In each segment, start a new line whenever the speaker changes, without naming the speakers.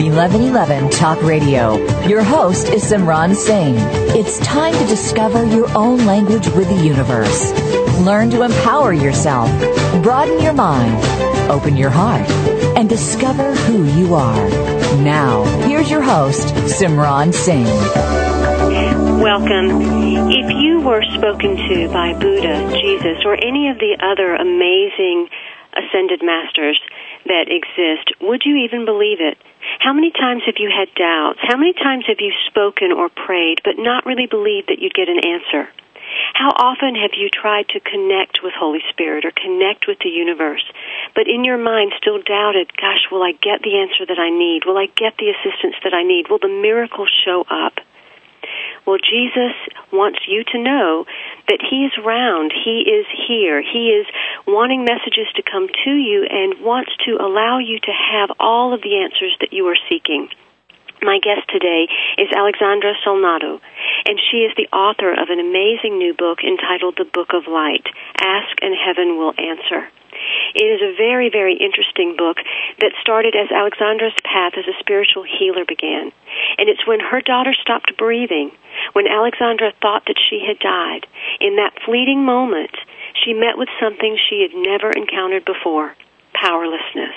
1111 Talk Radio. Your host is Simran Singh. It's time to discover your own language with the universe. Learn to empower yourself, broaden your mind, open your heart, and discover who you are. Now, here's your host, Simran Singh.
Welcome. If you were spoken to by Buddha, Jesus, or any of the other amazing ascended masters that exist, would you even believe it? How many times have you had doubts? How many times have you spoken or prayed but not really believed that you'd get an answer? How often have you tried to connect with Holy Spirit or connect with the universe, but in your mind still doubted, gosh, will I get the answer that I need? Will I get the assistance that I need? Will the miracle show up? Well, Jesus wants you to know that He is around. He is here. He is wanting messages to come to you and wants to allow you to have all of the answers that you are seeking. My guest today is Alexandra Solnado, and she is the author of an amazing new book entitled The Book of Light Ask and Heaven Will Answer. It is a very, very interesting book that started as Alexandra's path as a spiritual healer began. And it's when her daughter stopped breathing, when Alexandra thought that she had died. In that fleeting moment, she met with something she had never encountered before powerlessness.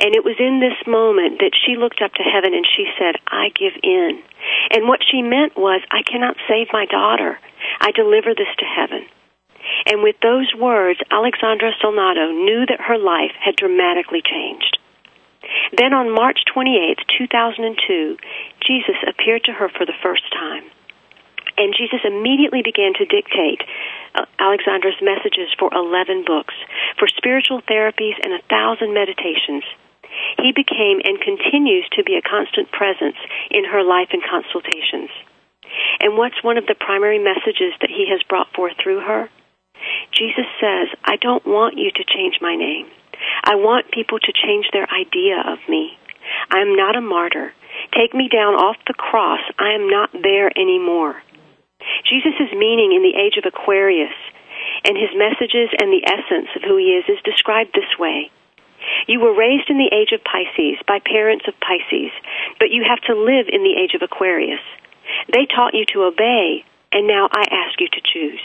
And it was in this moment that she looked up to heaven and she said, I give in. And what she meant was, I cannot save my daughter. I deliver this to heaven. And with those words, Alexandra Solnado knew that her life had dramatically changed. Then on March 28, 2002, Jesus appeared to her for the first time. And Jesus immediately began to dictate uh, Alexandra's messages for 11 books, for spiritual therapies, and a thousand meditations. He became and continues to be a constant presence in her life and consultations. And what's one of the primary messages that he has brought forth through her? Jesus says, I don't want you to change my name. I want people to change their idea of me. I am not a martyr. Take me down off the cross. I am not there anymore. Jesus' meaning in the age of Aquarius and his messages and the essence of who he is is described this way. You were raised in the age of Pisces by parents of Pisces, but you have to live in the age of Aquarius. They taught you to obey, and now I ask you to choose.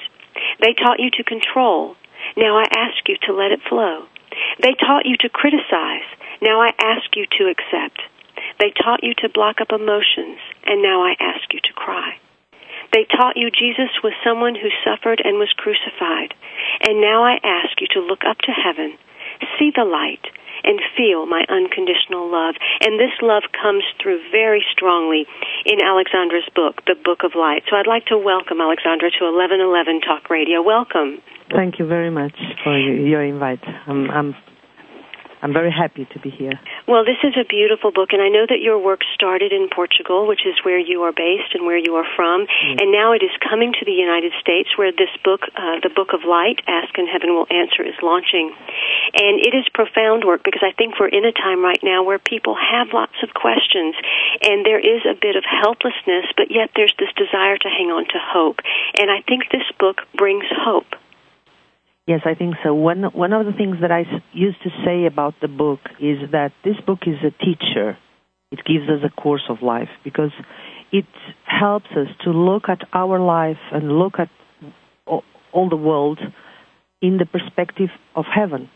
They taught you to control. Now I ask you to let it flow. They taught you to criticize. Now I ask you to accept. They taught you to block up emotions, and now I ask you to cry. They taught you Jesus was someone who suffered and was crucified, and now I ask you to look up to heaven, see the light, and feel my unconditional love. And this love comes through very strongly in Alexandra's book, The Book of Light. So I'd like to welcome Alexandra to 1111 Talk Radio. Welcome.
Thank you very much for your invite. I'm, I'm I'm very happy to be here.
Well, this is a beautiful book, and I know that your work started in Portugal, which is where you are based and where you are from, mm. and now it is coming to the United States, where this book, uh, The Book of Light, Ask and Heaven Will Answer, is launching. And it is profound work because I think we're in a time right now where people have lots of questions, and there is a bit of helplessness, but yet there's this desire to hang on to hope. And I think this book brings hope.
Yes, I think so. One one of the things that I used to say about the book is that this book is a teacher. It gives us a course of life because it helps us to look at our life and look at all the world in the perspective of heaven,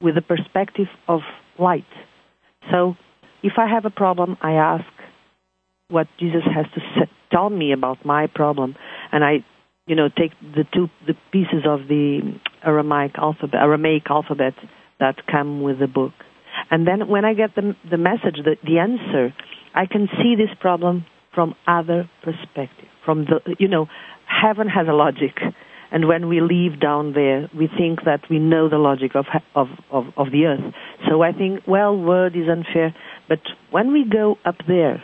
with the perspective of light. So, if I have a problem, I ask what Jesus has to tell me about my problem, and I you know, take the two the pieces of the Aramaic alphabet, Aramaic alphabet that come with the book, and then when I get the the message, the the answer, I can see this problem from other perspective. From the you know, heaven has a logic, and when we live down there, we think that we know the logic of of of, of the earth. So I think, well, word is unfair, but when we go up there,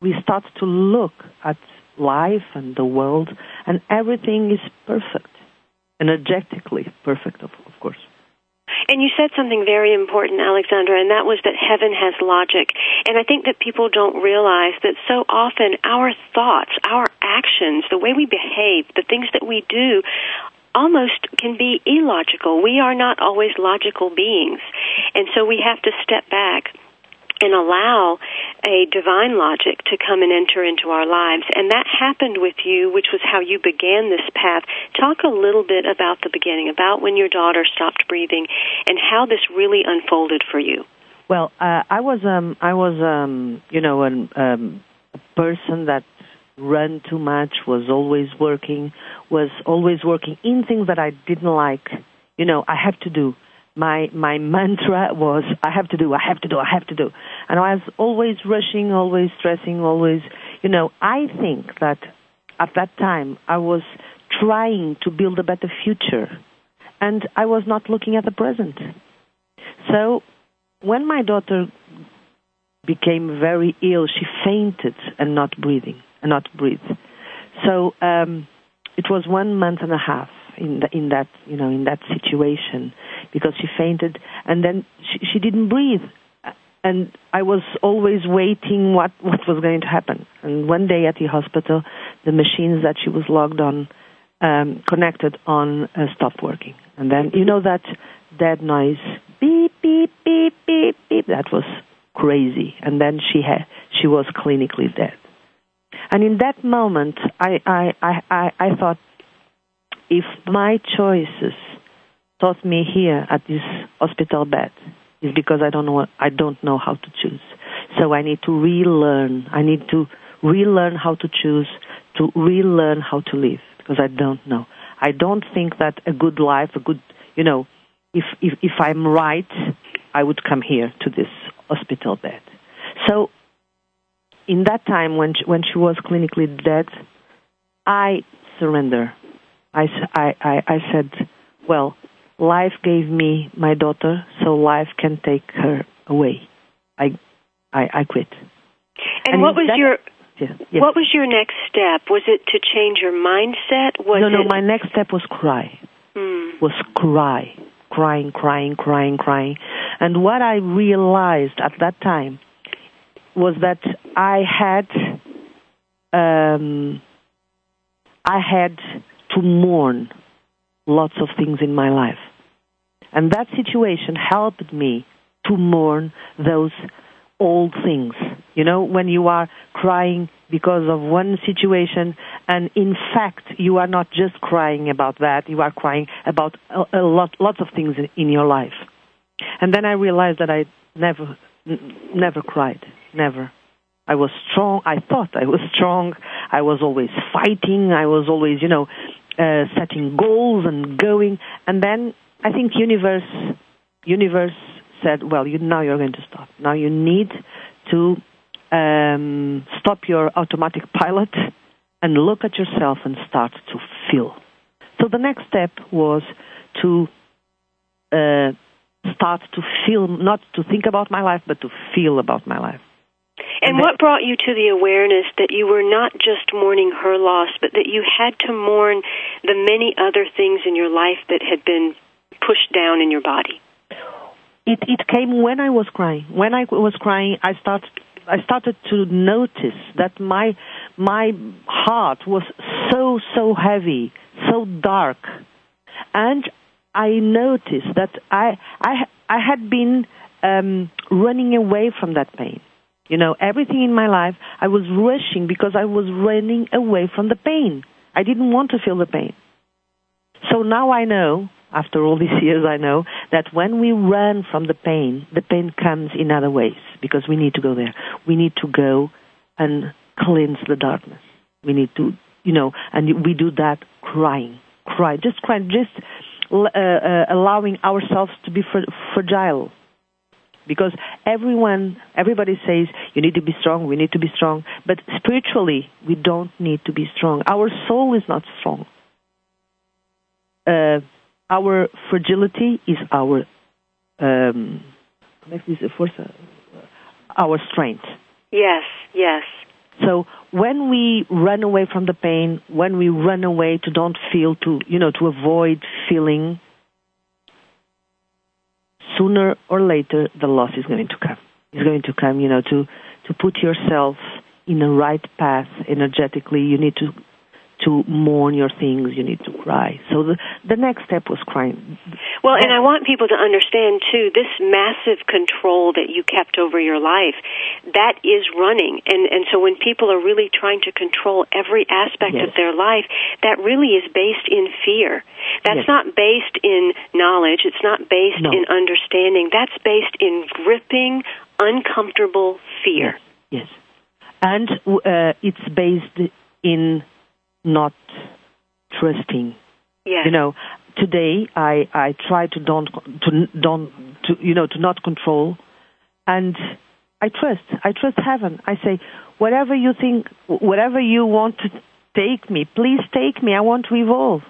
we start to look at life and the world, and everything is perfect, energetically perfect, of, of course.
And you said something very important, Alexandra, and that was that heaven has logic. And I think that people don't realize that so often our thoughts, our actions, the way we behave, the things that we do, almost can be illogical. We are not always logical beings. And so we have to step back and allow a divine logic to come and enter into our lives. And that happened with you, which was how you began this path. Talk a little bit about the beginning, about when your daughter stopped breathing, and how this really unfolded for you.
Well, uh, I was, um, I was, um, you know, an, um, a person that ran too much, was always working, was always working in things that I didn't like. You know, I have to do my my mantra was I have to do, I have to do, I have to do. And I was always rushing, always stressing, always you know, I think that at that time I was trying to build a better future and I was not looking at the present. So when my daughter became very ill, she fainted and not breathing and not breathe. So um it was one month and a half in the, in that you know in that situation because she fainted. And then she, she didn't breathe. And I was always waiting what what was going to happen. And one day at the hospital the machines that she was logged on um, connected on uh, stopped working. And then you know that dead noise? Beep beep beep beep beep. That was crazy. And then she had she was clinically dead. And in that moment I I I I, I thought if my choices taught me here at this hospital bed is because I don't know I don't know how to choose. So I need to relearn. I need to relearn how to choose, to relearn how to live because I don't know. I don't think that a good life, a good, you know, if if if I'm right, I would come here to this hospital bed. So in that time when she, when she was clinically dead, I surrender I, I, I, I said, well, life gave me my daughter, so life can take her away. I, I, I quit.
And, and what was that, your yeah, yes. what was your next step? Was it to change your mindset? Was
no, no.
It...
My next step was cry.
Hmm.
Was cry, crying, crying, crying, crying. And what I realized at that time was that I had, um, I had to mourn lots of things in my life. And that situation helped me to mourn those old things. You know, when you are crying because of one situation, and in fact, you are not just crying about that, you are crying about a, a lot, lots of things in, in your life. And then I realized that I never, n- never cried. Never. I was strong. I thought I was strong. I was always fighting. I was always, you know, uh, setting goals and going. And then I think universe, universe said, well, you, now you're going to stop. Now you need to um, stop your automatic pilot and look at yourself and start to feel. So the next step was to uh, start to feel, not to think about my life, but to feel about my life.
And what brought you to the awareness that you were not just mourning her loss, but that you had to mourn the many other things in your life that had been pushed down in your body?
It it came when I was crying. When I was crying, I started I started to notice that my my heart was so so heavy, so dark, and I noticed that I I I had been um, running away from that pain. You know, everything in my life, I was rushing because I was running away from the pain. I didn't want to feel the pain. So now I know, after all these years, I know that when we run from the pain, the pain comes in other ways because we need to go there. We need to go and cleanse the darkness. We need to you know, and we do that crying, cry, just crying, just uh, uh, allowing ourselves to be fr- fragile. Because everyone, everybody says you need to be strong, we need to be strong, but spiritually we don't need to be strong. Our soul is not strong. Uh, our fragility is our um, our strength.
Yes, yes.
So when we run away from the pain, when we run away to don't feel, to you know, to avoid feeling, sooner or later the loss is going to come. It's going to come, you know, to to put yourself in the right path energetically. You need to to mourn your things, you need to cry. So the the next step was crying.
Well, and I want people to understand too this massive control that you kept over your life, that is running. And and so when people are really trying to control every aspect
yes.
of their life, that really is based in fear. That's
yes.
not based in knowledge, it's not based
no.
in understanding. That's based in gripping uncomfortable fear.
Yes. yes. And uh, it's based in not trusting. You know, today I I try to don't to don't to you know to not control, and I trust. I trust heaven. I say, whatever you think, whatever you want to take me, please take me. I want to evolve.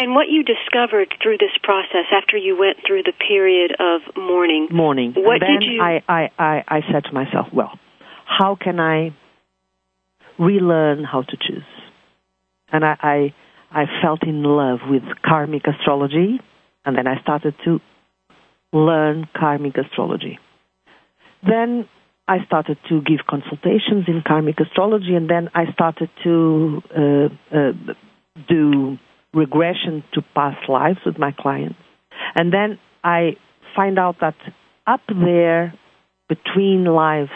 And what you discovered through this process after you went through the period of mourning.
Mourning.
What did you?
I, I, I, I said to myself, well, how can I relearn how to choose. And I, I, I felt in love with karmic astrology, and then I started to learn karmic astrology. Then I started to give consultations in karmic astrology, and then I started to uh, uh, do regression to past lives with my clients. And then I find out that up there between lives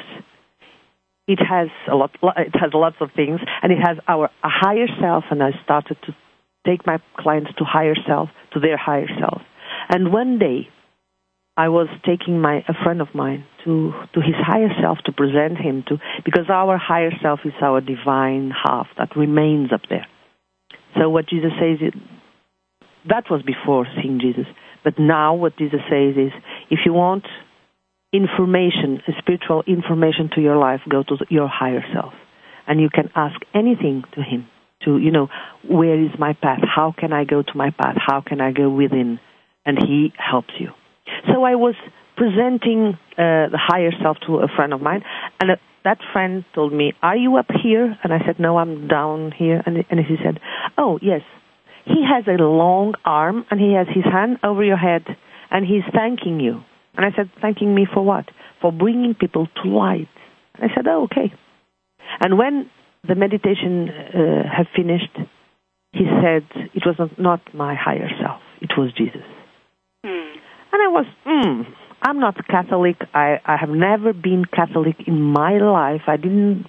it has a lot it has lots of things and it has our higher self and i started to take my clients to higher self to their higher self. And one day i was taking my a friend of mine to to his higher self to present him to because our higher self is our divine half that remains up there. So what jesus says is that was before seeing jesus. But now what jesus says is if you want information, spiritual information to your life, go to your higher self. And you can ask anything to him to, you know, where is my path? How can I go to my path? How can I go within? And he helps you. So I was presenting uh, the higher self to a friend of mine, and uh, that friend told me, Are you up here? And I said, No, I'm down here. And, and he said, Oh, yes. He has a long arm, and he has his hand over your head, and he's thanking you. And I said, thanking me for what? For bringing people to light. And I said, oh, okay. And when the meditation uh, had finished, he said, it was not my higher self, it was Jesus.
Mm.
And I was, hmm, I'm not Catholic. I, I have never been Catholic in my life. I didn't.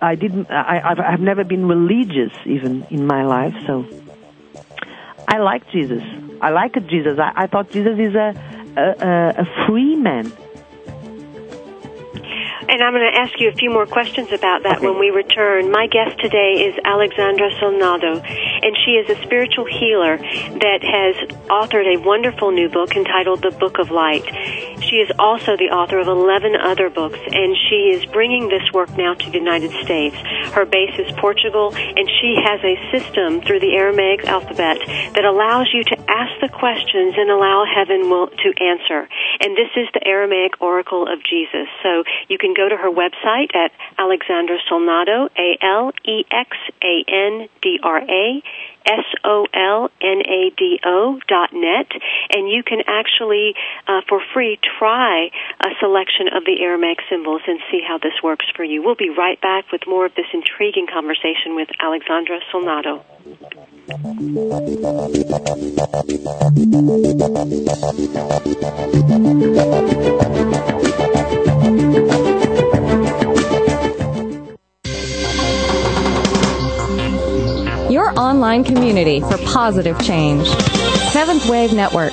I didn't. I, I've never been religious even in my life. So I like Jesus. I like Jesus. I, I thought Jesus is a a, free man.
And I'm going to ask you a few more questions about that
okay.
when we return. My guest today is Alexandra Solnado, and she is a spiritual healer that has authored a wonderful new book entitled The Book of Light. She is also the author of 11 other books, and she is bringing this work now to the United States. Her base is Portugal, and she has a system through the Aramaic alphabet that allows you to ask the questions and allow heaven will, to answer. And this is the Aramaic Oracle of Jesus. So you can go to her website at Alexandra Solnado, A L E X A N D R A S O L N A D O dot net, and you can actually, uh, for free, try a selection of the Aramaic symbols and see how this works for you. We'll be right back with more of this intriguing conversation with Alexandra Solnado.
Your online community for positive change. Seventh Wave Network.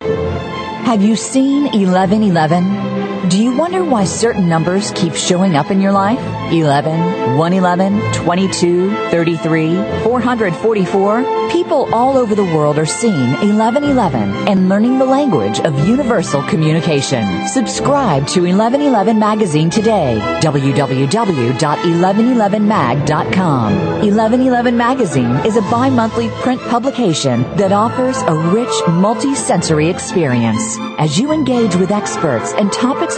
Have you seen 1111? Do you wonder why certain numbers keep showing up in your life? 11, 111, 22, 33, 444? People all over the world are seeing 1111 and learning the language of universal communication. Subscribe to 1111 Magazine today. www.1111mag.com. 1111 Magazine is a bi-monthly print publication that offers a rich multi-sensory experience. As you engage with experts and topics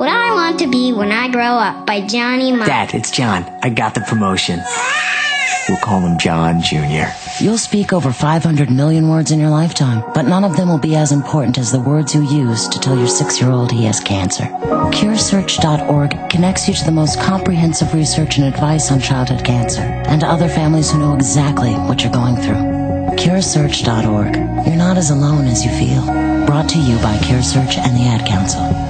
What I want to be when I grow up by Johnny Marr.
Dad, it's John. I got the promotion. We'll call him John Jr.
You'll speak over 500 million words in your lifetime, but none of them will be as important as the words you use to tell your six-year-old he has cancer. CureSearch.org connects you to the most comprehensive research and advice on childhood cancer, and to other families who know exactly what you're going through. CureSearch.org. You're not as alone as you feel. Brought to you by CureSearch and the Ad Council.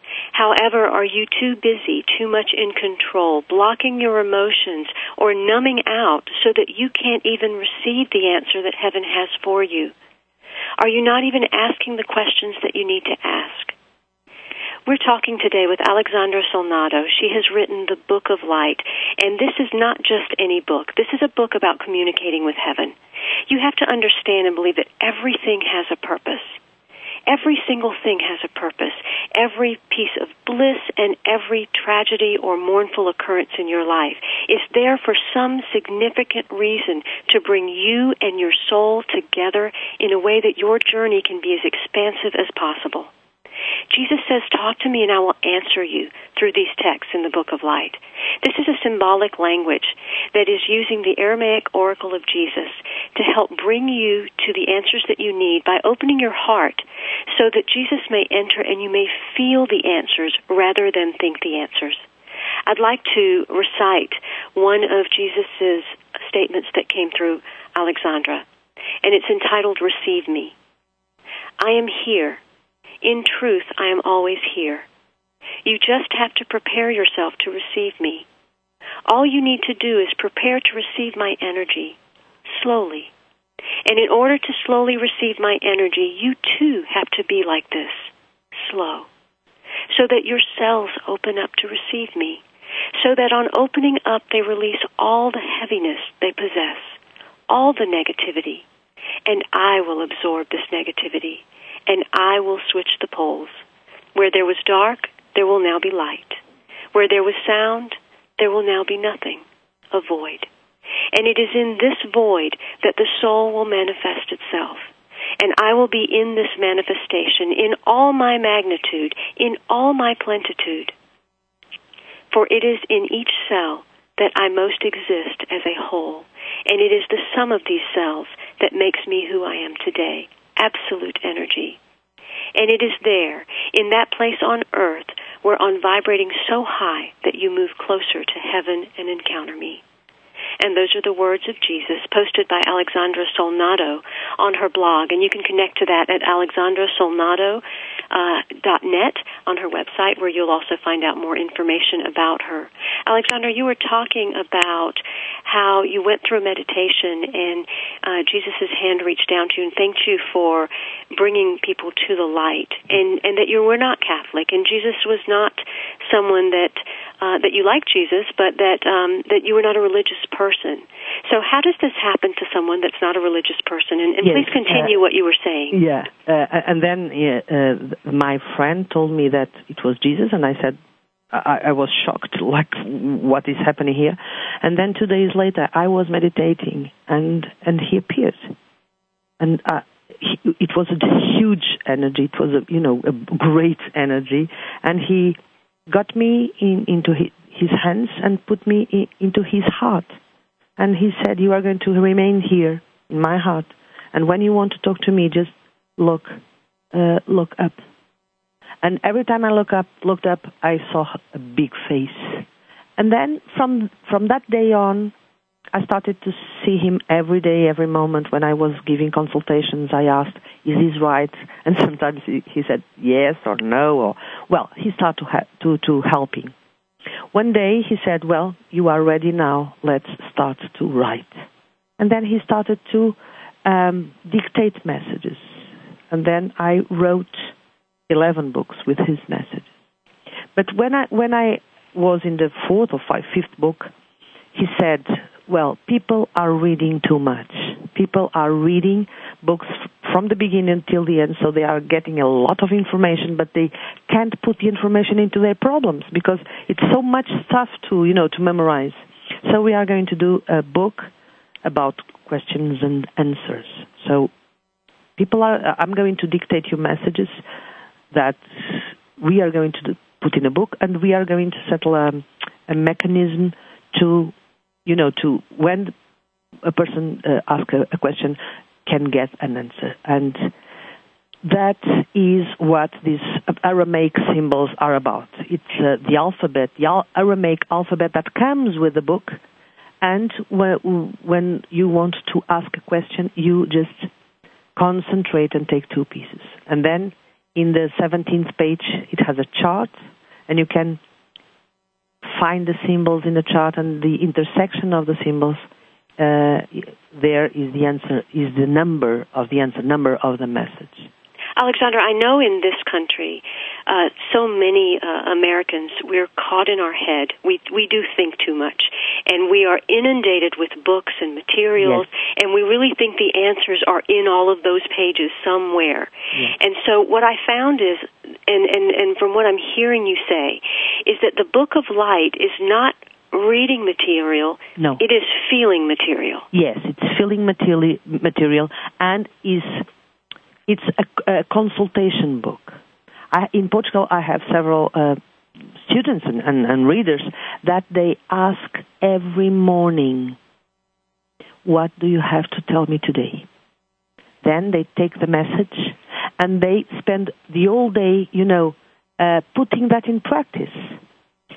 However, are you too busy, too much in control, blocking your emotions, or numbing out so that you can't even receive the answer that heaven has for you? Are you not even asking the questions that you need to ask? We're talking today with Alexandra Solnado. She has written the Book of Light, and this is not just any book. This is a book about communicating with heaven. You have to understand and believe that everything has a purpose. Every single thing has a purpose. Every piece of bliss and every tragedy or mournful occurrence in your life is there for some significant reason to bring you and your soul together in a way that your journey can be as expansive as possible. Jesus says, Talk to me and I will answer you through these texts in the Book of Light. This is a symbolic language that is using the Aramaic oracle of Jesus to help bring you to the answers that you need by opening your heart so that Jesus may enter and you may feel the answers rather than think the answers. I'd like to recite one of Jesus' statements that came through Alexandra, and it's entitled Receive Me. I am here. In truth, I am always here. You just have to prepare yourself to receive me. All you need to do is prepare to receive my energy, slowly. And in order to slowly receive my energy, you too have to be like this, slow, so that your cells open up to receive me, so that on opening up they release all the heaviness they possess, all the negativity, and I will absorb this negativity, and I will switch the poles. Where there was dark, there will now be light. Where there was sound, there will now be nothing, a void. And it is in this void that the soul will manifest itself. And I will be in this manifestation in all my magnitude, in all my plentitude. For it is in each cell that I most exist as a whole. And it is the sum of these cells that makes me who I am today. Absolute energy. And it is there, in that place on earth, we're on vibrating so high that you move closer to heaven and encounter me. And those are the words of Jesus posted by Alexandra Solnado on her blog. And you can connect to that at alexandrasolnado.net uh, on her website, where you'll also find out more information about her. Alexandra, you were talking about how you went through meditation and uh, Jesus' hand reached down to you and thanked you for bringing people to the light, and and that you were not Catholic, and Jesus was not someone that uh, that you liked Jesus, but that um, that you were not a religious person. So, how does this happen to someone that's not a religious person? And, and
Yes,
please continue
uh,
what you were saying.
Yeah, uh, and then yeah, uh, my friend told me that it was Jesus, and I said, I, I was shocked, like what is happening here. And then two days later, I was meditating, and and he appeared, and uh, he, it was a huge energy. It was a you know a great energy, and he got me in, into his, his hands and put me in, into his heart. And he said, "You are going to remain here in my heart, and when you want to talk to me, just look, uh, look up." And every time I look up, looked up, I saw a big face. And then from from that day on, I started to see him every day, every moment. When I was giving consultations, I asked, "Is this right?" And sometimes he, he said yes or no, or well, he started to ha- to to helping. One day he said, "Well, you are ready now. Let's start to write." And then he started to um, dictate messages, and then I wrote eleven books with his messages. But when I when I was in the fourth or fifth book, he said, "Well, people are reading too much. People are reading books from the beginning till the end, so they are getting a lot of information, but they can't put the information into their problems because it's so much stuff to you know to memorize. So we are going to do a book about questions and answers. So people are. Uh, I'm going to dictate you messages that we are going to put in a book, and we are going to settle a, a mechanism to, you know, to when a person uh, asks a, a question, can get an answer, and that is what these Aramaic symbols are about. It's uh, the alphabet, the Aramaic alphabet that comes with the book, and when you want to ask a question, you just concentrate and take two pieces, and then in the 17th page, it has a chart, and you can find the symbols in the chart and the intersection of the symbols. Uh, there is the answer, is the number of the answer, number of the message.
Alexandra, I know in this country, uh, so many uh, Americans we're caught in our head. We we do think too much, and we are inundated with books and materials,
Yes.
and we really think the answers are in all of those pages somewhere.
Yes.
And so, what I found is, and and and from what I'm hearing you say, is that the Book of Light is not reading material.
No.
It is feeling material.
Yes, it's feeling material, material and is it's a, a consultation book. I, in Portugal, I have several uh, students and, and, and readers that they ask every morning, "What do you have to tell me today?" Then they take the message and they spend the whole day, you know, uh, putting that in practice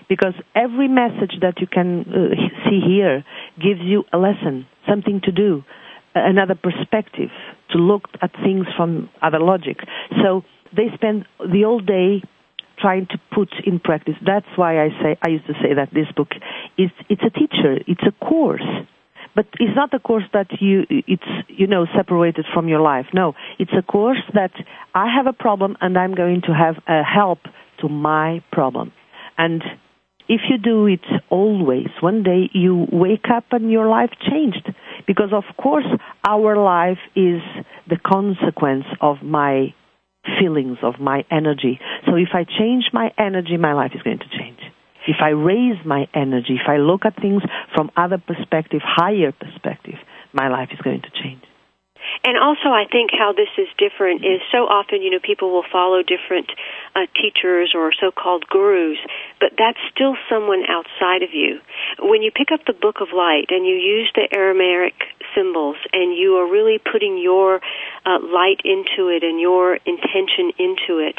because every message that you can uh, see here gives you a lesson, something to do, another perspective to look at things from other logic. So they spend the whole day trying to put in practice. That's why I say I used to say that this book is it's a teacher, it's a course. But it's not a course that you it's you know separated from your life. No, it's a course that I have a problem and I'm going to have a help to my problem. And if you do it always, one day you wake up and your life changed. Because of course our life is the consequence of my feelings, of my energy. So if I change my energy, my life is going to change. If I raise my energy, if I look at things from other perspective, higher perspective, my life is going to change.
And also, I think how this is different is so often, you know, people will follow different uh, teachers or so-called gurus, but that's still someone outside of you. When you pick up the Book of Light and you use the Aramaic symbols and you are really putting your uh, light into it and your intention into it,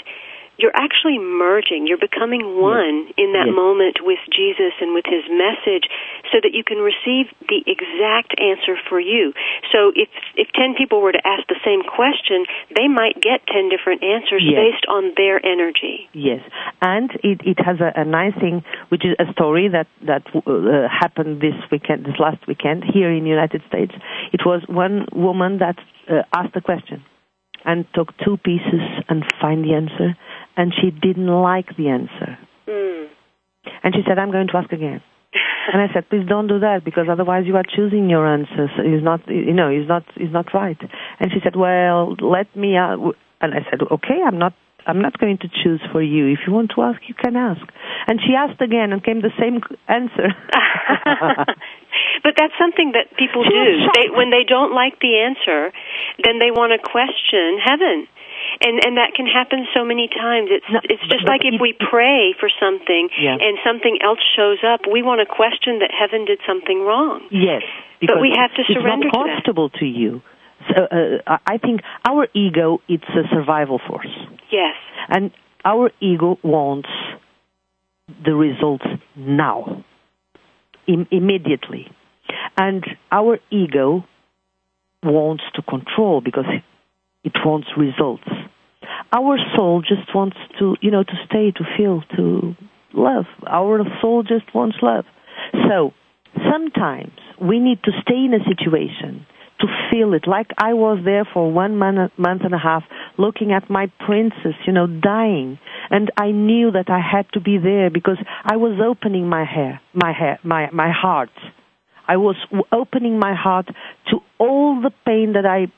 you're actually merging. You're becoming one in that
Yes.
moment with Jesus and with his message so that you can receive the exact answer for you. So if if 10 people were to ask the same question, they might get 10 different answers
Yes.
based on their energy.
Yes, and it, it has a, a nice thing, which is a story that that uh, happened this weekend, this last weekend here in the United States. It was one woman that uh, asked a question and took two pieces and find the answer, and she didn't like the answer,
Mm.
and she said, "I'm going to ask again." And I said, please don't do that because otherwise you are choosing your answers. It's not, you know, it's not, it's not right. And she said, well, let me. Uh, and I said, okay, I'm not, I'm not going to choose for you. If you want to ask, you can ask. And she asked again and came the same answer.
but that's something that people do. They, when they don't like the answer, then they want to question heaven. And and that can happen so many times. It's
No,
it's just
but
like if
it-
we pray for something
Yeah.
and something else shows up, we want to question that heaven did something wrong.
yes,
But we have to
it's
surrender
not
to that.
comfortable to you. So uh, I think our ego it's a survival force.
Yes.
And our ego wants the results now, Im- immediately. And our ego wants to control because it wants results. Our soul just wants to, you know, to stay, to feel, to love. Our soul just wants love. So sometimes we need to stay in a situation to feel it. Like I was there for one month, month and a half looking at my princess, you know, dying. And I knew that I had to be there because I was opening my hair, my hair, my, my heart. I was opening my heart to all the pain that I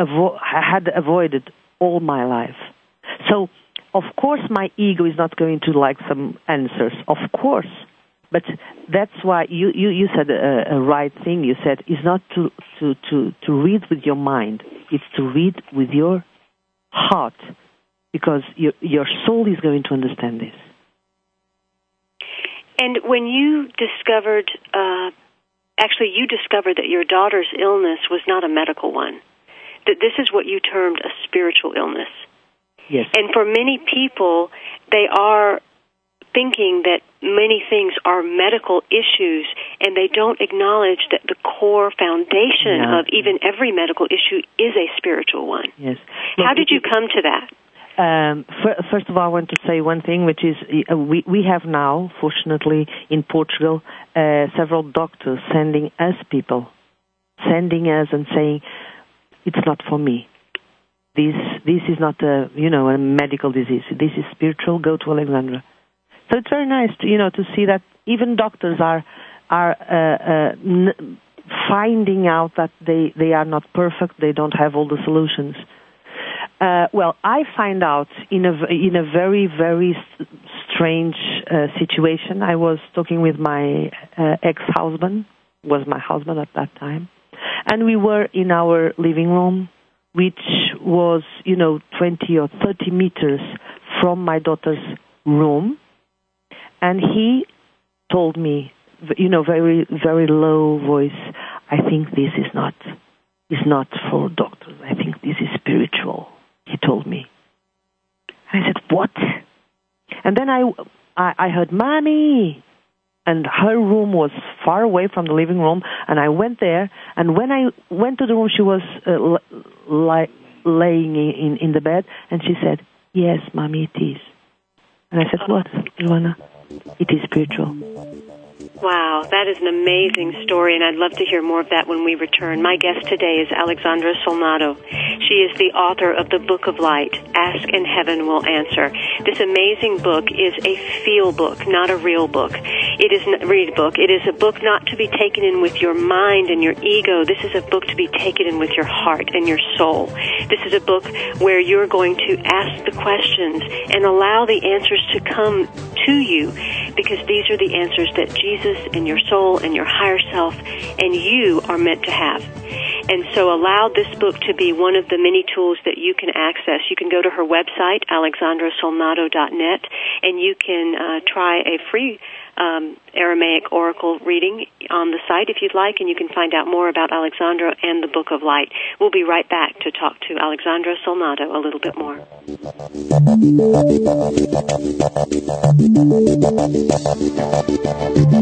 avo- had avoided all my life. So, of course, my ego is not going to like some answers, of course. But that's why you, you, you said a, a right thing. You said it's not to, to, to, to read with your mind, it's to read with your heart because your, your soul is going to understand this.
And when you discovered, uh, actually, you discovered that your daughter's illness was not a medical one, that this is what you termed a spiritual illness.
Yes.
And for many people, they are thinking that many things are medical issues, and they don't acknowledge that the core foundation
No.
of even every medical issue is a spiritual one.
Yes.
How did you come to that?
Um, fir- first of all, I want to say one thing, which is uh, we, we have now, fortunately, in Portugal, uh, several doctors sending us people, sending us and saying, it's not for me. This, this is not a, you know, a medical disease. This is spiritual. Go to Alexandra. So it's very nice, to, you know, to see that even doctors are, are uh, uh, n- finding out that they, they are not perfect. They don't have all the solutions. Uh, well, I find out in a in a very very strange uh, situation. I was talking with my uh, ex-husband, was my husband at that time, and we were in our living room, which was you know 20 or 30 meters from my daughter's room, and he told me, you know, very very low voice, I think this is not is not for doctors. I think this is spiritual. He told me. And I said, what? And then I, I, I heard, mommy. And her room was far away from the living room, and I went there. And when I went to the room, she was uh, li- laying in, in the bed, and she said, "Yes, mommy, it is." And I said, "What, Luana? It is spiritual."
Wow, that is an amazing story, and I'd love to hear more of that when we return. My guest today is Alexandra Solnado. She is the author of the Book of Light, Ask and Heaven Will Answer. This amazing book is a feel book, not a real book. It is a read book. It is a book not to be taken in with your mind and your ego. This is a book to be taken in with your heart and your soul. This is a book where you're going to ask the questions and allow the answers to come to you because these are the answers that Jesus and your soul and your higher self and you are meant to have. And so allow this book to be one of the many tools that you can access. You can go to her website, alexandrasolnado.net, and you can uh, try a free um, Aramaic oracle reading on the site if you'd like, and you can find out more about Alexandra and the Book of Light. We'll be right back to talk to Alexandra Solnado a little bit more.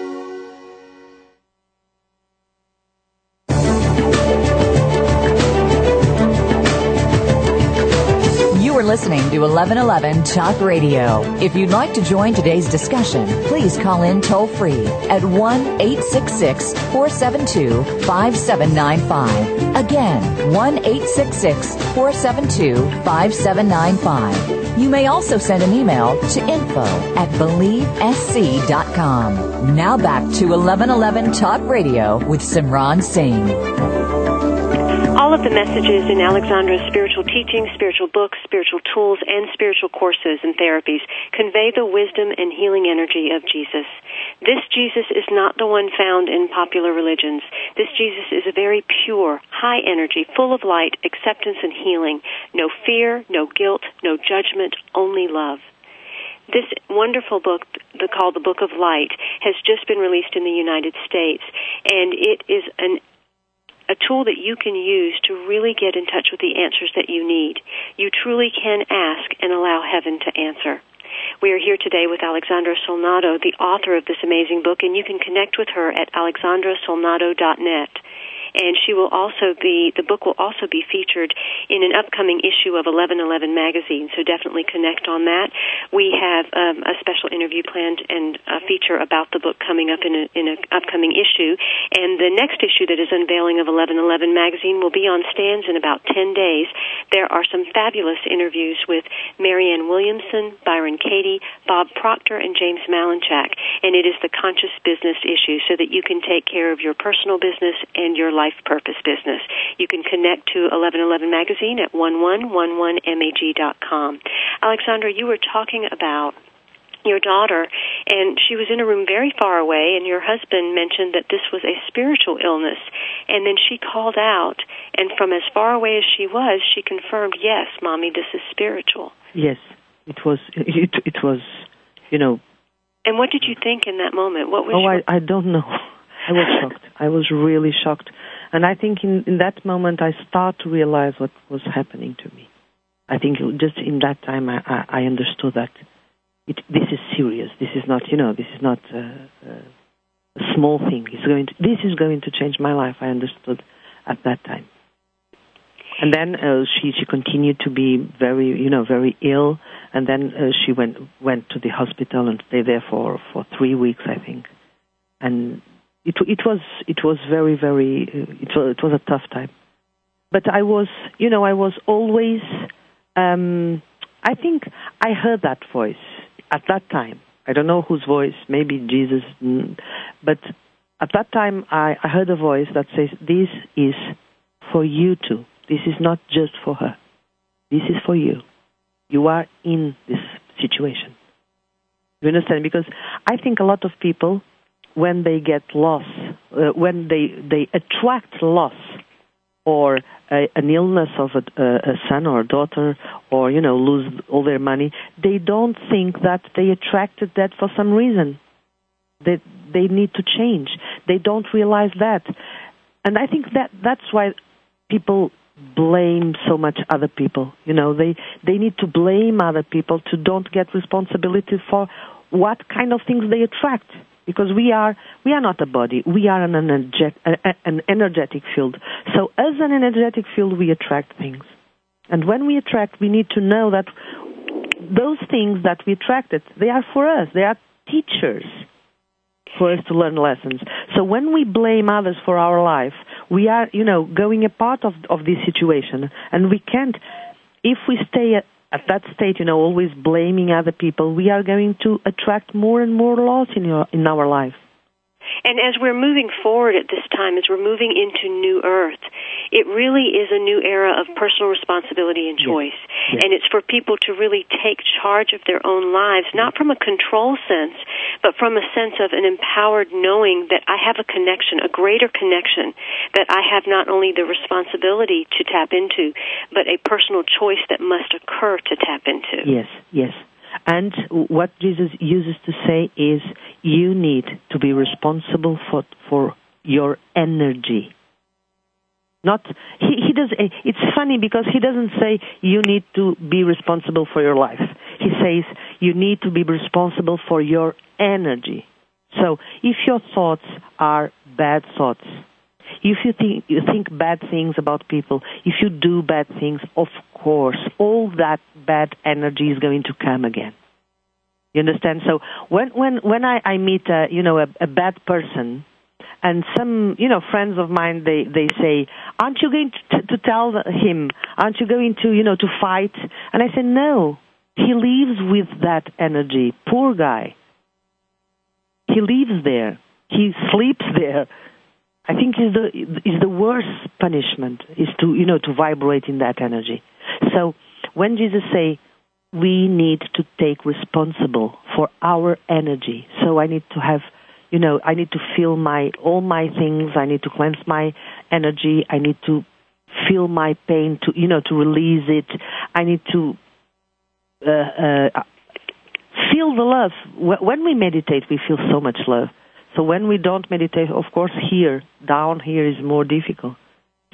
To 1111 Talk Radio. If you'd like to join today's discussion, please call in toll free at 1 866 472 5795. Again, 1 866 472 5795. You may also send an email to info at believesc.com. Now back to 1111 Talk Radio with Simran Singh.
All of the messages in Alexandra's spiritual teachings, spiritual books, spiritual tools, and spiritual courses and therapies convey the wisdom and healing energy of Jesus. This Jesus is not the one found in popular religions. This Jesus is a very pure, high energy, full of light, acceptance, and healing. No fear, no guilt, no judgment, only love. This wonderful book, called The Book of Light, has just been released in the United States, and it is an a tool that you can use to really get in touch with the answers that you need. You truly can ask and allow heaven to answer. We are here today with Alexandra Solnado, the author of this amazing book, and you can connect with her at alexandrasolnado.net and she will also be the book will also be featured in an upcoming issue of 1111 magazine. So definitely connect on that. We have um, a special interview planned and a feature about the book coming up in, an upcoming issue. And the next issue that is unveiling of 1111 magazine will be on stands in about 10 days. There are some fabulous interviews with Marianne Williamson, Byron Katie, Bob Proctor, and James Malinchak. And it is the conscious business issue so that you can take care of your personal business and your life purpose business. You can connect to 1111 Magazine at 1111mag.com. Alexandra, you were talking about your daughter, and she was in a room very far away, and your husband mentioned that this was a spiritual illness. And then she called out, and from as far away as she was, she confirmed, "Yes, mommy, this is spiritual."
Yes, it was. It, it was, you know.
And what did you think in that moment? What was?
Oh,
your...
I, I don't know. I was shocked. I was really shocked. And I think in, in that moment I start to realize what was happening to me. I think just in that time I, I, I understood that it, this is serious. This is not, you know, this is not a, a small thing. It's going to, this is going to change my life. I understood at that time. And then uh, she she continued to be very you know very ill, and then uh, she went went to the hospital and stayed there for for three weeks I think, and it it was it was very very it was it was a tough time but i was you know i was always um i think i heard that voice at that time, I don't know whose voice, maybe Jesus, but at that time I, I heard a voice that says, This is for you too. This is not just for her. This is for you. You are in this situation. You understand? Because I think a lot of people, when they get lost, uh, when they, they attract loss or a, an illness of a, a, son or a daughter or, you know, lose all their money, they don't think that they attracted that for some reason. That they, they need to change. They don't realize that. And I think that that's why people blame so much other people. You know, they they need to blame other people to don't get responsibility for what kind of things they attract. Because we are we are not a body, we are an energetic, an energetic field. So as an energetic field, we attract things. And when we attract, we need to know that those things that we attracted, they are for us. They are teachers for us to learn lessons. So when we blame others for our life, we are, you know, going a part of, of this situation. And we can't, if we stay at, at that state, you know, always blaming other people, we are going to attract more and more loss in, your, in our life.
And as we're moving forward at this time, as we're moving into New Earth, it really is a new era of personal responsibility and choice. Yes. Yes. And it's for people to really take charge of their own lives, not from a control sense, but from a sense of an empowered knowing that I have a connection, a greater connection, that I have not only the responsibility to tap into, but a personal choice that must occur to tap into.
Yes, yes. And what Jesus uses to say is, you need to be responsible for, for your energy. Not, he, he does, it's funny because he doesn't say you need to be responsible for your life. He says you need to be responsible for your energy. So if your thoughts are bad thoughts, if you think, you think bad things about people, if you do bad things, of course, all that bad energy is going to come again. You understand? So when when when I, I meet a you know a, a bad person, and some you know friends of mine they they say, aren't you going to, to tell him? Aren't you going to you know to fight? And I say no. He lives with that energy. Poor guy. He lives there. He sleeps there. I think is the is the worst punishment is to you know to vibrate in that energy. So when Jesus say we need to take responsible for our energy, so I need to have you know I need to feel my all my things. I need to cleanse my energy. I need to feel my pain to you know to release it. I need to uh, uh, feel the love. When we meditate, we feel so much love so when we don't meditate, of course, here, down here is more difficult.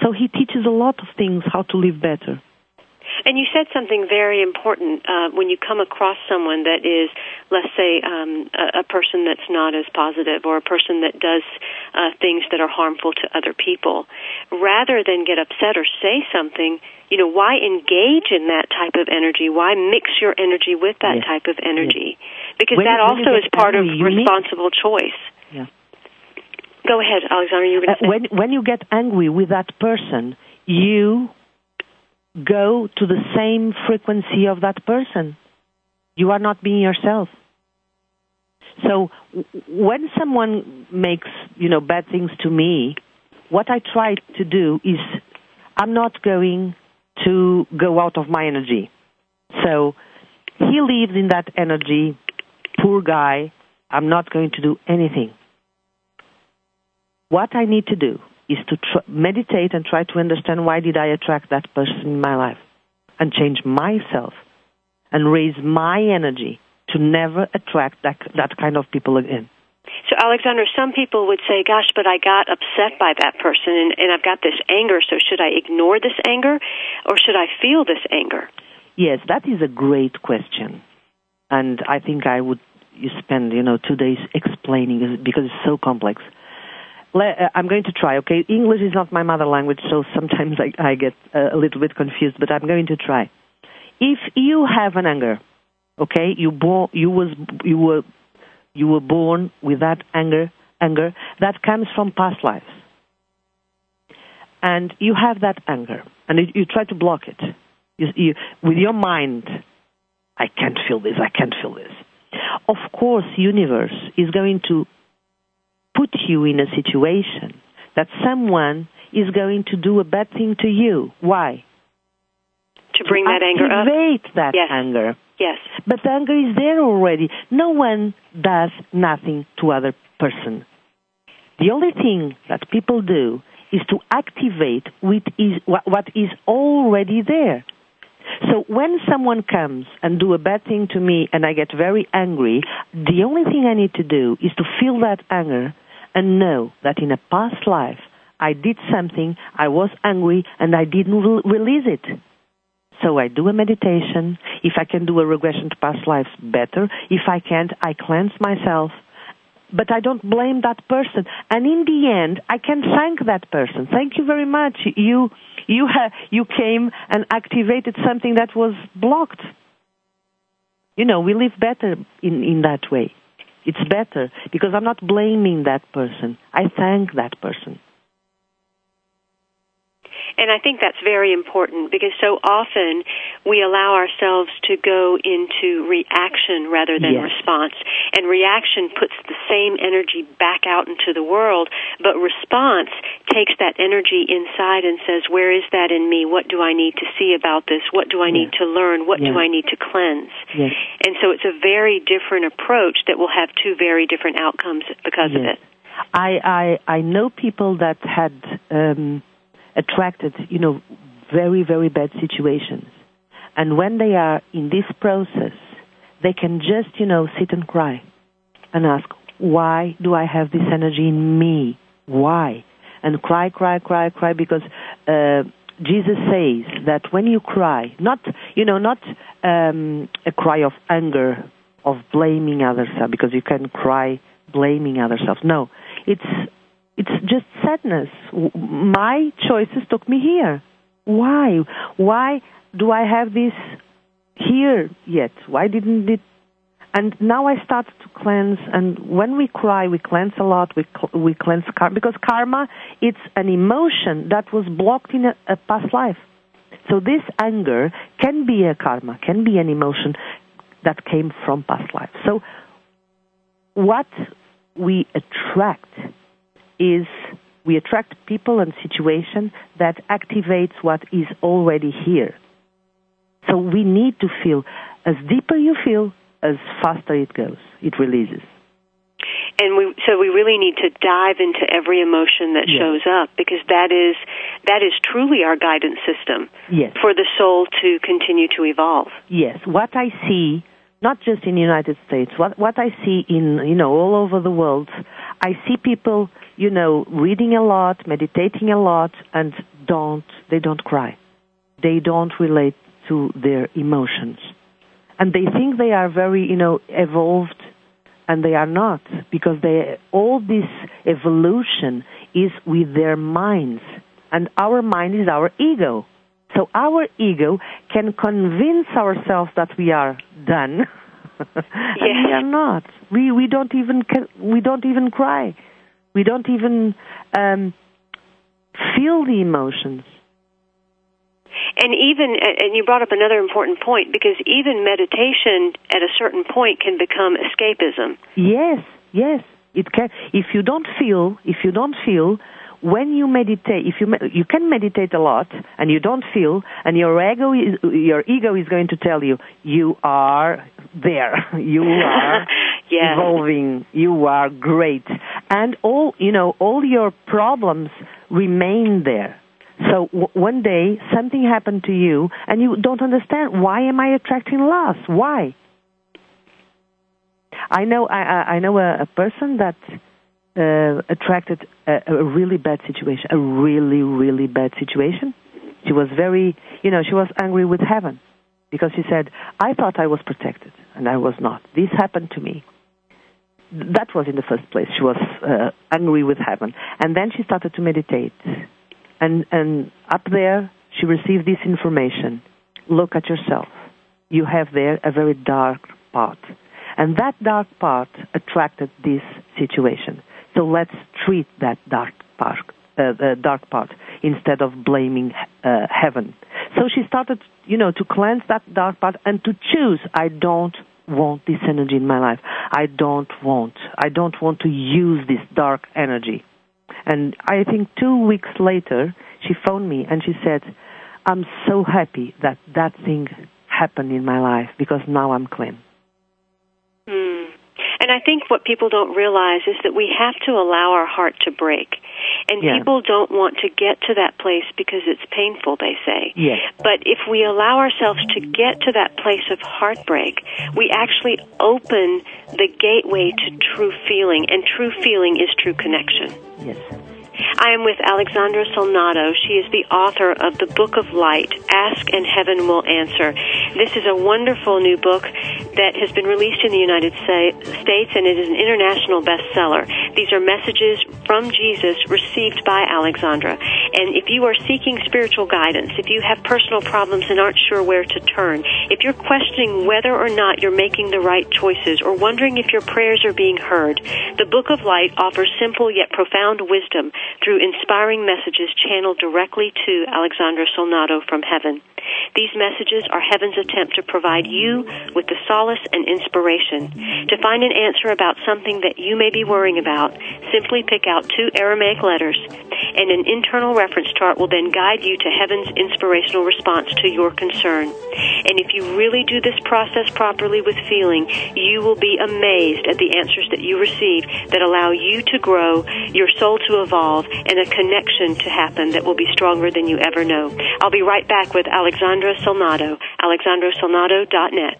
So he teaches a lot of things how to live better.
And you said something very important uh, when you come across someone that is, let's say, um, a, a person that's not as positive or a person that does uh, things that are harmful to other people. Rather than get upset or say something, you know, why engage in that type of energy? Why mix your energy with that yes. type of energy? Because
when,
that also is part of responsible choice.
Yeah.
Go ahead, Alexander. You were
uh, When when you get angry with that person, you go to the same frequency of that person. You are not being yourself. So when someone makes, you know, bad things to me, what I try to do is I'm not going to go out of my energy. So he lives in that energy, poor guy, I'm not going to do anything. What I need to do is to tr- meditate and try to understand why did I attract that person in my life and change myself and raise my energy to never attract that, that kind of people again.
So, Alexander, some people would say, gosh, but I got upset by that person and, and I've got this anger, so should I ignore this anger or should I feel this anger?
Yes, that is a great question. And I think I would you spend, you know, two days explaining because it's so complex. Uh, I'm going to try, okay? English is not my mother language, so sometimes I, I get uh, a little bit confused, but I'm going to try. If you have an anger, okay, you born, you was, you were, you were born with that anger, anger that comes from past lives, and you have that anger, and you, you try to block it. You, you, with your mind, I can't feel this. I can't feel this of course, universe is going to put you in a situation that someone is going to do a bad thing to you. Why?
To bring that anger up.
Activate that
Yes.
anger.
Yes.
But the anger is there already. No one does nothing to other person. The only thing that people do is to activate with is, what, what is already there. So when someone comes and do a bad thing to me and I get very angry, the only thing I need to do is to feel that anger and know that in a past life I did something, I was angry and I didn't re- release it. So I do a meditation. If I can do a regression to past lives, better. If I can't, I cleanse myself. But I don't blame that person. And in the end, I can thank that person. Thank you very much. You, you, ha- you came and activated something that was blocked. You know, we live better in, in that way. It's better because I'm not blaming that person. I thank that person.
And I think that's very important because so often we allow ourselves to go into reaction rather than
Yes.
response. And reaction puts the same energy back out into the world, but response takes that energy inside and says, Where is that in me? What do I need to see about this? What do I need to learn? What do I need to cleanse?
Yes.
And so it's a very different approach that will have two very different outcomes because of it.
I, I I know people that had um, attracted, you know, very very bad situations, and when they are in this process, they can just, you know, sit and cry, and ask, why do I have this energy in me? Why? And cry, cry, cry, cry, because uh, Jesus says that when you cry, not, you know, not um, a cry of anger, of blaming others, because you can cry blaming others. No, it's it's just sadness. My choices took me here. Why? Why do I have this here yet? Why didn't it? And now I start to cleanse. And when we cry, we cleanse a lot. We cl- we cleanse karma because karma it's an emotion that was blocked in a, a past life. So this anger can be a karma, can be an emotion that came from past life. So what we attract is we attract people and situation that activates what is already here. So we need to feel as deeper you feel, as faster it goes. It releases.
and we so we really need to dive into every emotion that
Yes.
shows up because that is that is truly our guidance system
Yes.
for the soul to continue to evolve.
Yes, what I see, not just in the United States, what what I see in you know all over the world, I see people you know reading a lot, meditating a lot, and don't they don't cry, they don't relate to their emotions, and they think they are very you know evolved, and they are not because they all this evolution is with their minds, and our mind is our ego. So our ego can convince ourselves that we are done, and we are not. We we don't even we don't even cry. We don't even um, feel the emotions.
And even and you brought up another important point because even meditation at a certain point can become escapism.
Yes, yes. It can. If you don't feel, if you don't feel, when you meditate, if you you can meditate a lot and you don't feel, and your ego is your ego is going to tell you you are there, you are
Yes.
evolving, you are great, and all you know, all your problems remain there. So w- one day something happened to you, and you don't understand why am I attracting loss? Why? I know I, I know a, a person that uh, attracted a, a really bad situation, a really really bad situation. She was very, you know, she was angry with heaven because she said, "I thought I was protected, and I was not. This happened to me." That was in the first place. She was uh, angry with heaven, and then she started to meditate, and and up there she received this information: look at yourself. You have there a very dark part. And that dark part attracted this situation. So let's treat that dark part, uh, dark part instead of blaming uh, heaven. So she started, you know, to cleanse that dark part and to choose. I don't want this energy in my life. I don't want. I don't want to use this dark energy. And I think two weeks later, she phoned me and she said, I'm so happy that that thing happened in my life because now I'm clean.
Hmm. And I think what people don't realize is that we have to allow our heart to break. And
Yeah.
people don't want to get to that place because it's painful, they say.
Yes.
But if we allow ourselves to get to that place of heartbreak, we actually open the gateway to true feeling, and true feeling is true connection.
Yes.
I am with Alexandra Solnado. She is the author of The Book of Light, Ask and Heaven Will Answer. This is a wonderful new book that has been released in the United States and it is an international bestseller. These are messages from Jesus received by Alexandra. And if you are seeking spiritual guidance, if you have personal problems and aren't sure where to turn, if you're questioning whether or not you're making the right choices or wondering if your prayers are being heard, the Book of Light offers simple yet profound wisdom through inspiring messages channeled directly to Alexandra Solnado from heaven. These messages are heaven's attempt to provide you with the solace and inspiration. To find an answer about something that you may be worrying about, simply pick out two Aramaic letters, and an internal reference chart will then guide you to heaven's inspirational response to your concern. And if you really do this process properly with feeling, you will be amazed at the answers that you receive that allow you to grow, your soul to evolve, and a connection to happen that will be stronger than you ever know. I'll be right back with Alexandra Solnado, alexandrasolnado.net.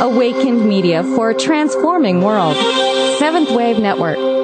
Awakened Media for a transforming world. Seventh Wave Network.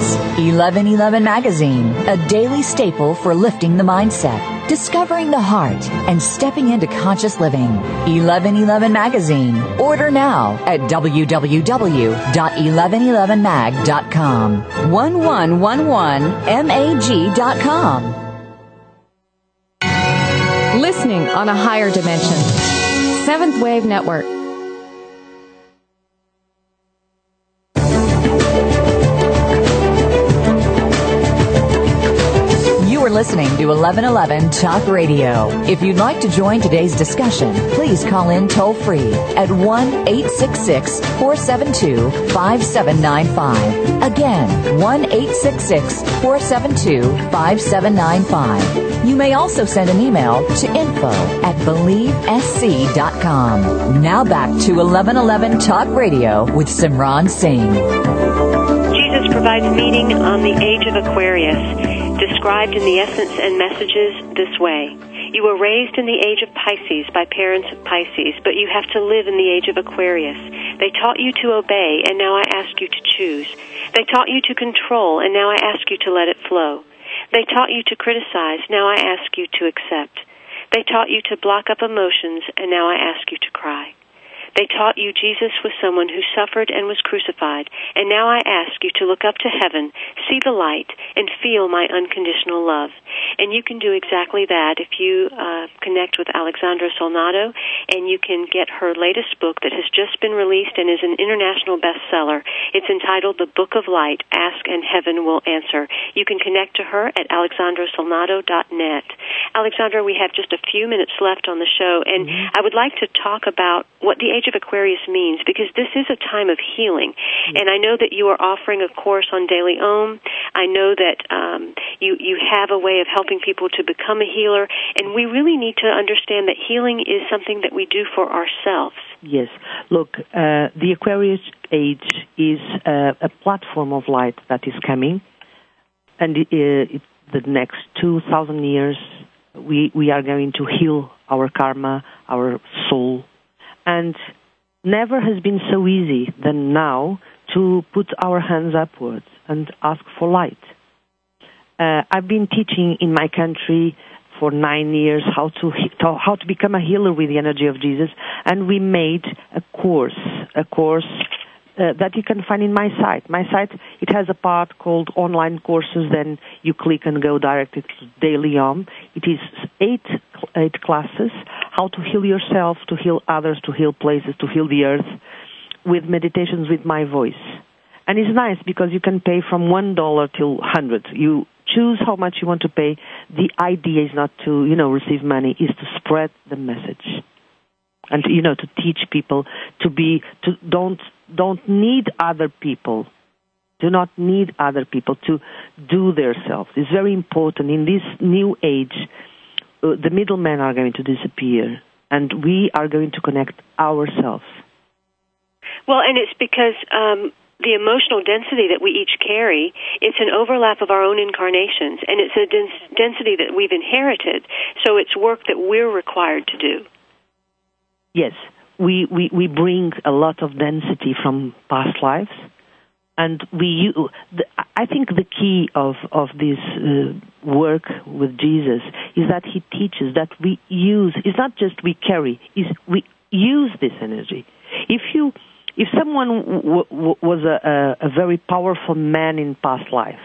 1111 Magazine, a daily staple for lifting the mindset, discovering the heart, and stepping into conscious living. 1111 Magazine. Order now at www.1111mag.com. 1111mag.com.
Listening on a higher dimension. Seventh Wave Network.
1111 Talk Radio. If you'd like to join today's discussion, please call in toll free at 1 866 472 5795. Again, 1 866 472 5795. You may also send an email to info at believesc.com. Now back to 1111 Talk Radio with Simran Singh.
Jesus provides meaning on the age of Aquarius, described in the essence and messages this way. You were raised in the age of Pisces by parents of Pisces, but you have to live in the age of Aquarius. They taught you to obey, and now I ask you to choose. They taught you to control, and now I ask you to let it flow. They taught you to criticize, now I ask you to accept. They taught you to block up emotions, and now I ask you to cry. They taught you Jesus was someone who suffered and was crucified, and now I ask you to look up to heaven, see the light, and feel my unconditional love. And you can do exactly that if you uh, connect with Alexandra Solnado and you can get her latest book that has just been released and is an international bestseller. It's entitled The Book of Light Ask and Heaven Will Answer. You can connect to her at alexandrasolnado.net. Alexandra, we have just a few minutes left on the show, and mm-hmm. I would like to talk about what the Age of Aquarius means because this is a time of healing. Mm-hmm. And I know that you are offering a course on Daily Om. I know that um, you, you have a way of helping people to become a healer, and we really need to understand that healing is something that we do for ourselves.
Yes. Look, uh, the Aquarius age is uh, a platform of light that is coming, and it, it, the next 2,000 years, we, we are going to heal our karma, our soul. And never has been so easy than now to put our hands upwards and ask for light. Uh, I've been teaching in my country for nine years how to, how to become a healer with the energy of Jesus, and we made a course, a course uh, that you can find in my site. My site it has a part called online courses. Then you click and go directly to Daily Om. It is eight eight classes: how to heal yourself, to heal others, to heal places, to heal the earth, with meditations with my voice. And it's nice because you can pay from one dollar till hundred. You choose how much you want to pay. The idea is not to, you know, receive money, is to spread the message. And, you know, to teach people to be, to don't, don't need other people. Do not need other people to do themselves. It's very important. In this new age, uh, the middlemen are going to disappear and we are going to connect ourselves.
Well, and it's because um, the emotional density that we each carry, it's an overlap of our own incarnations, and it's a dens- density that we've inherited. So it's work that we're required to do.
Yes, we, we, we bring a lot of density from past lives, and we. I think the key of of this uh, work with Jesus is that he teaches that we use. It's not just we carry; is we use this energy. If you if someone w- w- was a, a, a very powerful man in past life,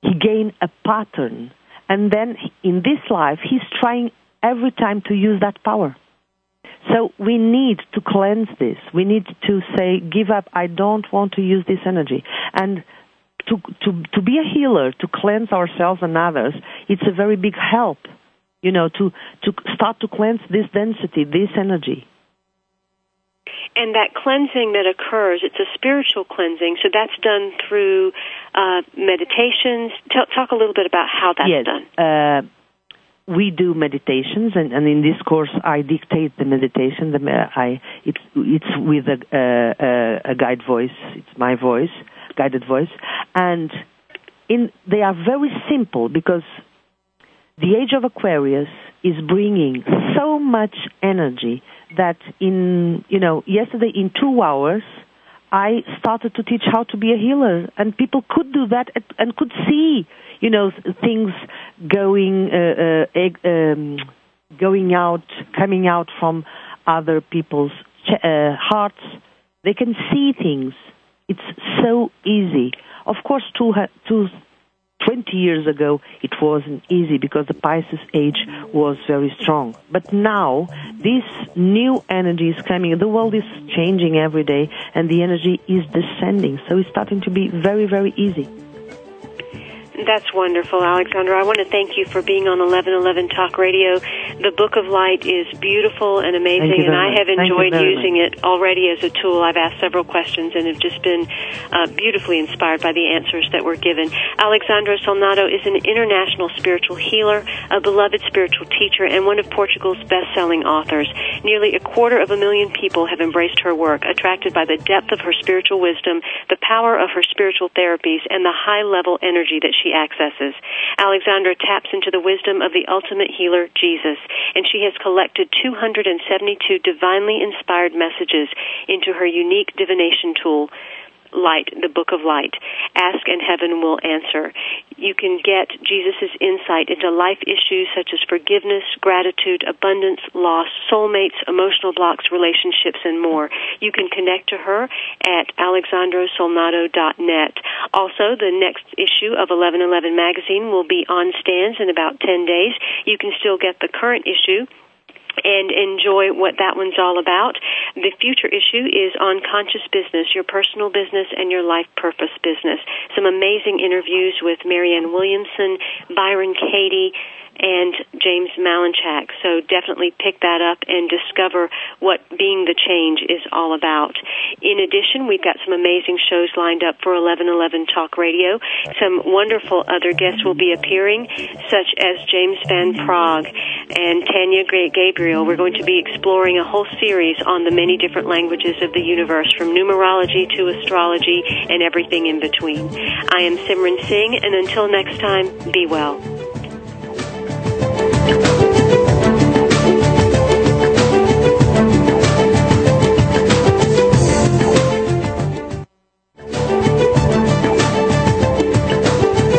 he gained a pattern, and then in this life, he's trying every time to use that power. So we need to cleanse this. We need to say, give up. I don't want to use this energy. And to, to, to be a healer, to cleanse ourselves and others, it's a very big help, you know, to, to start to cleanse this density, this energy
and that cleansing that occurs, it's a spiritual cleansing. So that's done through uh, meditations. Tell, talk a little bit about how that's
yes.
done.
Uh, we do meditations, and, and, in this course, I dictate the meditation. The, I, it's, it's with a, a, a guide voice. It's my voice, guided voice, and in, they are very simple because the age of Aquarius is bringing so much energy that in, you know, yesterday in two hours, I started to teach how to be a healer, and people could do that and could see, you know, things going, uh, uh, um, going out, coming out from other people's uh, hearts. They can see things. It's so easy. Of course, two, two 20 years ago, it wasn't easy because the Pisces age was very strong. But now, this new energy is coming. The world is changing every day, and the energy is descending. So it's starting to be very, very easy.
That's wonderful, Alexandra. I want to thank you for being on 1111 Talk Radio. The Book of Light is beautiful and amazing, and I have enjoyed using much. it already as a tool. I've asked several questions and have just been uh, beautifully inspired by the answers that were given. Alexandra Solnado is an international spiritual healer, a beloved spiritual teacher, and one of Portugal's best-selling authors. Nearly a quarter of a million people have embraced her work, attracted by the depth of her spiritual wisdom, the power of her spiritual therapies, and the high-level energy that she she accesses. Alexandra taps into the wisdom of the ultimate healer, Jesus, and she has collected 272 divinely inspired messages into her unique divination tool, Light, the Book of Light. Ask and heaven will answer. You can get Jesus' insight into life issues such as forgiveness, gratitude, abundance, loss, soulmates, emotional blocks, relationships, and more. You can connect to her at alexandrasolnado.net. Also, the next issue of 1111 magazine will be on stands in about 10 days. You can still get the current issue and enjoy what that one's all about. The future issue is on conscious business, your personal business and your life purpose business. Some amazing interviews with Marianne Williamson, Byron Katie, and James Malinchak. So definitely pick that up and discover what being the change is all about. In addition, we've got some amazing shows lined up for 1111 Talk Radio. Some wonderful other guests will be appearing, such as James Van Praagh and Tanya Gabriel. We're going to be exploring a whole series on the many different languages of the universe, from numerology to astrology and everything in between. I am Simran Singh, and until next time, be well.